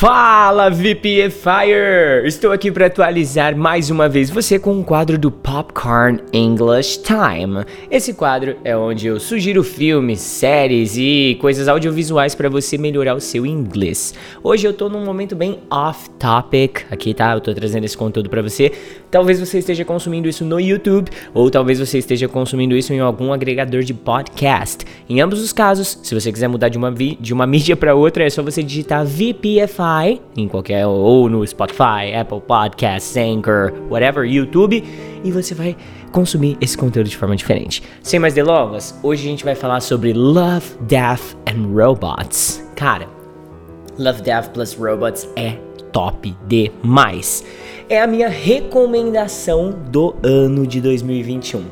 Fala VPFire! Estou aqui para atualizar mais uma vez você com um quadro do Popcorn English Time. Esse quadro é onde eu sugiro filmes, séries e coisas audiovisuais para você melhorar o seu inglês. Hoje eu tô num momento bem off topic aqui, tá? Eu tô trazendo esse conteúdo para você. Talvez você esteja consumindo isso no YouTube ou talvez você esteja consumindo isso em algum agregador de podcast. Em ambos os casos, se você quiser mudar de uma, de uma mídia para outra, é só você digitar VPFire em qualquer ou no Spotify, Apple Podcasts, Anchor, whatever, YouTube, e você vai consumir esse conteúdo de forma diferente. Sem mais delongas, hoje a gente vai falar sobre Love, Death and Robots. Cara, Love, Death plus Robots é top demais. É a minha recomendação do ano de 2021.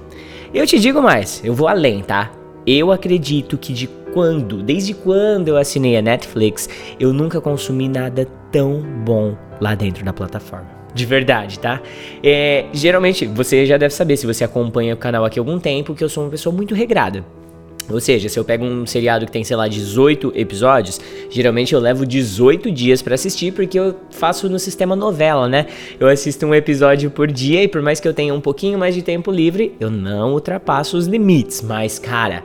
Eu te digo mais, eu vou além, tá? Eu acredito que de quando, desde quando eu assinei a Netflix, eu nunca consumi nada tão bom lá dentro da plataforma. De verdade, tá? É, geralmente, você já deve saber, se você acompanha o canal aqui há algum tempo, que eu sou uma pessoa muito regrada. Ou seja, se eu pego um seriado que tem, sei lá, 18 episódios, geralmente eu levo 18 dias para assistir, porque eu faço no sistema novela, né? Eu assisto um episódio por dia e por mais que eu tenha um pouquinho mais de tempo livre, eu não ultrapasso os limites. Mas, cara,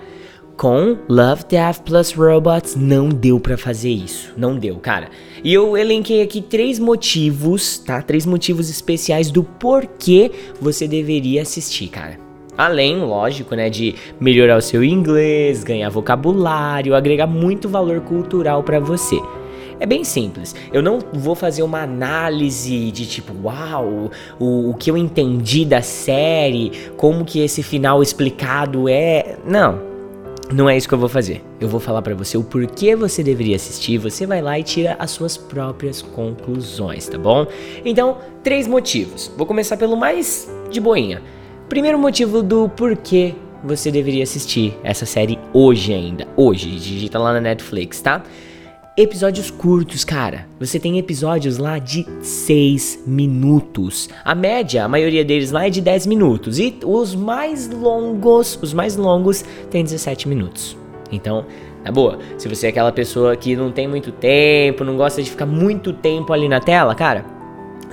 com Love, Death Plus Robots não deu para fazer isso, não deu, cara. E eu elenquei aqui três motivos, tá? Três motivos especiais do porquê você deveria assistir, cara. Além, lógico, né, de melhorar o seu inglês, ganhar vocabulário, agregar muito valor cultural para você. É bem simples. Eu não vou fazer uma análise de tipo, uau, o, o que eu entendi da série, como que esse final explicado é. Não, não é isso que eu vou fazer. Eu vou falar para você o porquê você deveria assistir. Você vai lá e tira as suas próprias conclusões, tá bom? Então, três motivos. Vou começar pelo mais de boinha. Primeiro motivo do porquê você deveria assistir essa série hoje ainda. Hoje, digita lá na Netflix, tá? Episódios curtos, cara. Você tem episódios lá de 6 minutos. A média, a maioria deles lá é de 10 minutos. E os mais longos, os mais longos, tem 17 minutos. Então, na boa, se você é aquela pessoa que não tem muito tempo, não gosta de ficar muito tempo ali na tela, cara,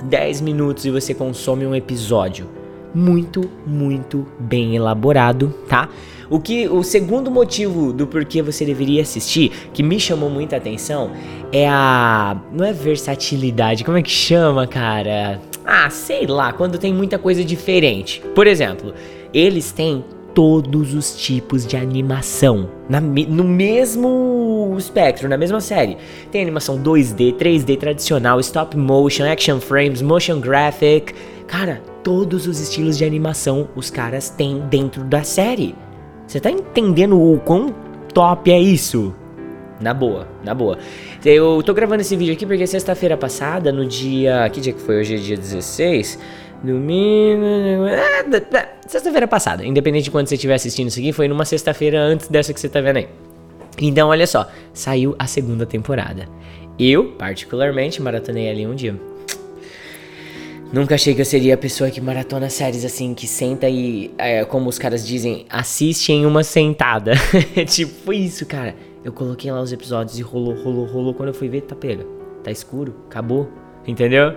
10 minutos e você consome um episódio muito, muito bem elaborado, tá? O que o segundo motivo do porquê você deveria assistir, que me chamou muita atenção, é a não é versatilidade, como é que chama, cara? Ah, sei lá, quando tem muita coisa diferente. Por exemplo, eles têm todos os tipos de animação na, no mesmo espectro, na mesma série. Tem animação 2D, 3D tradicional, stop motion, action frames, motion graphic. Cara, todos os estilos de animação os caras têm dentro da série. Você tá entendendo o quão top é isso? Na boa, na boa. Eu tô gravando esse vídeo aqui porque sexta-feira passada, no dia. Que dia que foi? Hoje é dia 16. Domingo. É, sexta-feira passada, independente de quando você estiver assistindo isso aqui, foi numa sexta-feira antes dessa que você tá vendo aí. Então, olha só, saiu a segunda temporada. Eu, particularmente, maratonei ali um dia. Nunca achei que eu seria a pessoa que maratona séries assim, que senta e, é, como os caras dizem, assiste em uma sentada. tipo, foi isso, cara. Eu coloquei lá os episódios e rolou, rolou, rolou. Quando eu fui ver, tá pega. Tá escuro, acabou. Entendeu?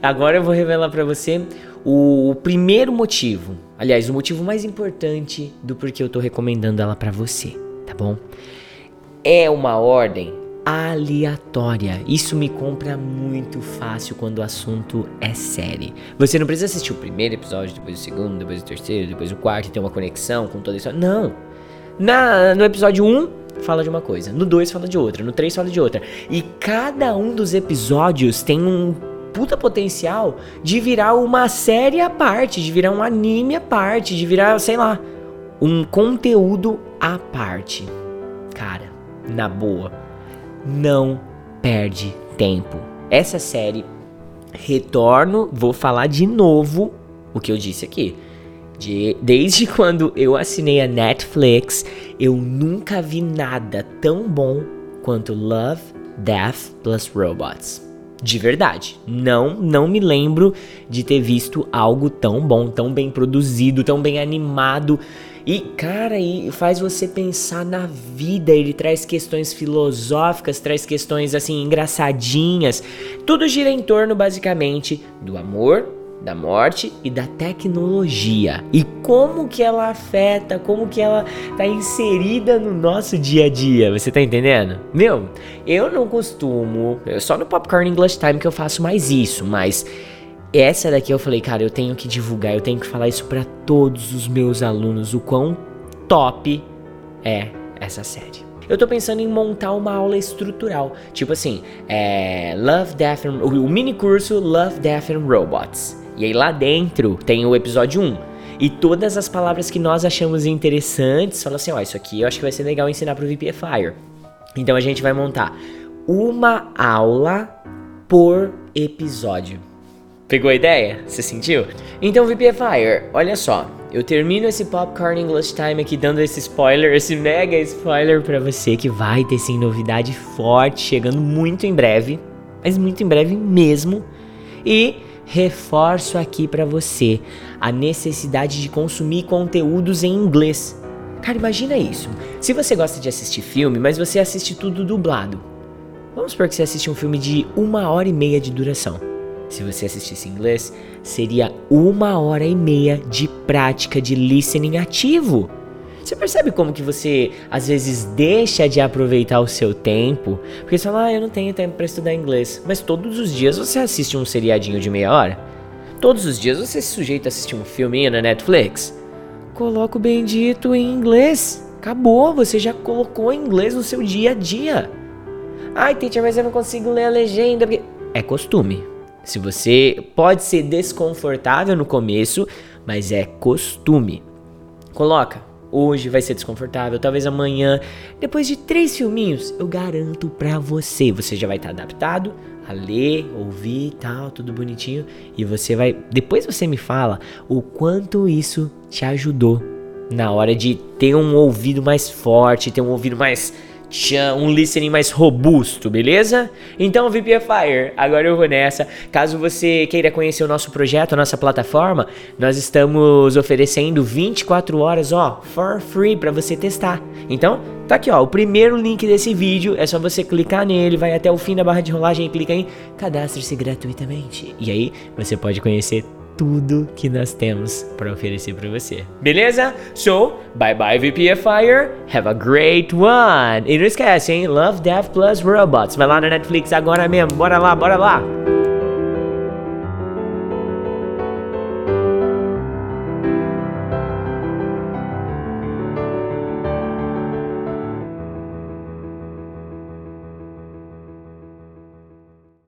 Agora eu vou revelar para você o, o primeiro motivo. Aliás, o motivo mais importante do porquê eu tô recomendando ela para você, tá bom? É uma ordem aleatória. Isso me compra muito fácil quando o assunto é série. Você não precisa assistir o primeiro episódio, depois o segundo, depois o terceiro, depois o quarto e ter uma conexão com toda isso. Não. Na, no episódio 1, fala de uma coisa. No 2 fala de outra. No 3 fala de outra. E cada um dos episódios tem um puta potencial de virar uma série à parte, de virar um anime à parte, de virar, sei lá, um conteúdo à parte. Cara, na boa não perde tempo. Essa série, retorno, vou falar de novo o que eu disse aqui. De, desde quando eu assinei a Netflix, eu nunca vi nada tão bom quanto Love, Death plus Robots. De verdade, não, não me lembro de ter visto algo tão bom, tão bem produzido, tão bem animado E, cara, e faz você pensar na vida. Ele traz questões filosóficas, traz questões assim engraçadinhas. Tudo gira em torno, basicamente, do amor, da morte e da tecnologia. E como que ela afeta, como que ela tá inserida no nosso dia a dia. Você tá entendendo? Meu, eu não costumo, só no Popcorn English Time que eu faço mais isso, mas essa daqui eu falei, cara, eu tenho que divulgar, eu tenho que falar isso para todos os meus alunos, o quão top é essa série. Eu tô pensando em montar uma aula estrutural, tipo assim, é, Love, Death and, o mini curso Love, Death and Robots. E aí lá dentro tem o episódio 1. E todas as palavras que nós achamos interessantes, fala assim, ó, oh, isso aqui eu acho que vai ser legal ensinar pro VPFire. Então a gente vai montar uma aula por episódio. Pegou a ideia? Você sentiu? Então, VPFire, olha só. Eu termino esse Popcorn English Time aqui dando esse spoiler, esse mega spoiler para você que vai ter sim novidade forte chegando muito em breve, mas muito em breve mesmo. E reforço aqui para você a necessidade de consumir conteúdos em inglês. Cara, imagina isso. Se você gosta de assistir filme, mas você assiste tudo dublado. Vamos supor que você assiste um filme de uma hora e meia de duração. Se você assistisse inglês, seria uma hora e meia de prática de listening ativo. Você percebe como que você às vezes deixa de aproveitar o seu tempo? Porque você fala, ah, eu não tenho tempo para estudar inglês. Mas todos os dias você assiste um seriadinho de meia hora? Todos os dias você se sujeita a assistir um filminho na Netflix? Coloca o bendito em inglês. Acabou, você já colocou inglês no seu dia a dia. Ai, teacher, mas eu não consigo ler a legenda. É costume. Se você pode ser desconfortável no começo, mas é costume. Coloca. Hoje vai ser desconfortável, talvez amanhã. Depois de três filminhos, eu garanto pra você, você já vai estar tá adaptado a ler, ouvir, tal, tudo bonitinho, e você vai, depois você me fala o quanto isso te ajudou na hora de ter um ouvido mais forte, ter um ouvido mais um listening mais robusto, beleza? Então, VPFire, agora eu vou nessa. Caso você queira conhecer o nosso projeto, a nossa plataforma, nós estamos oferecendo 24 horas, ó, for free para você testar. Então, tá aqui, ó, o primeiro link desse vídeo, é só você clicar nele, vai até o fim da barra de rolagem e clica em cadastre-se gratuitamente. E aí, você pode conhecer tudo que nós temos para oferecer para você. Beleza? So, bye bye VPFire, have a great one! E não esquece, hein? Love, Death Plus Robots. Vai lá na Netflix agora mesmo. Bora lá, bora lá!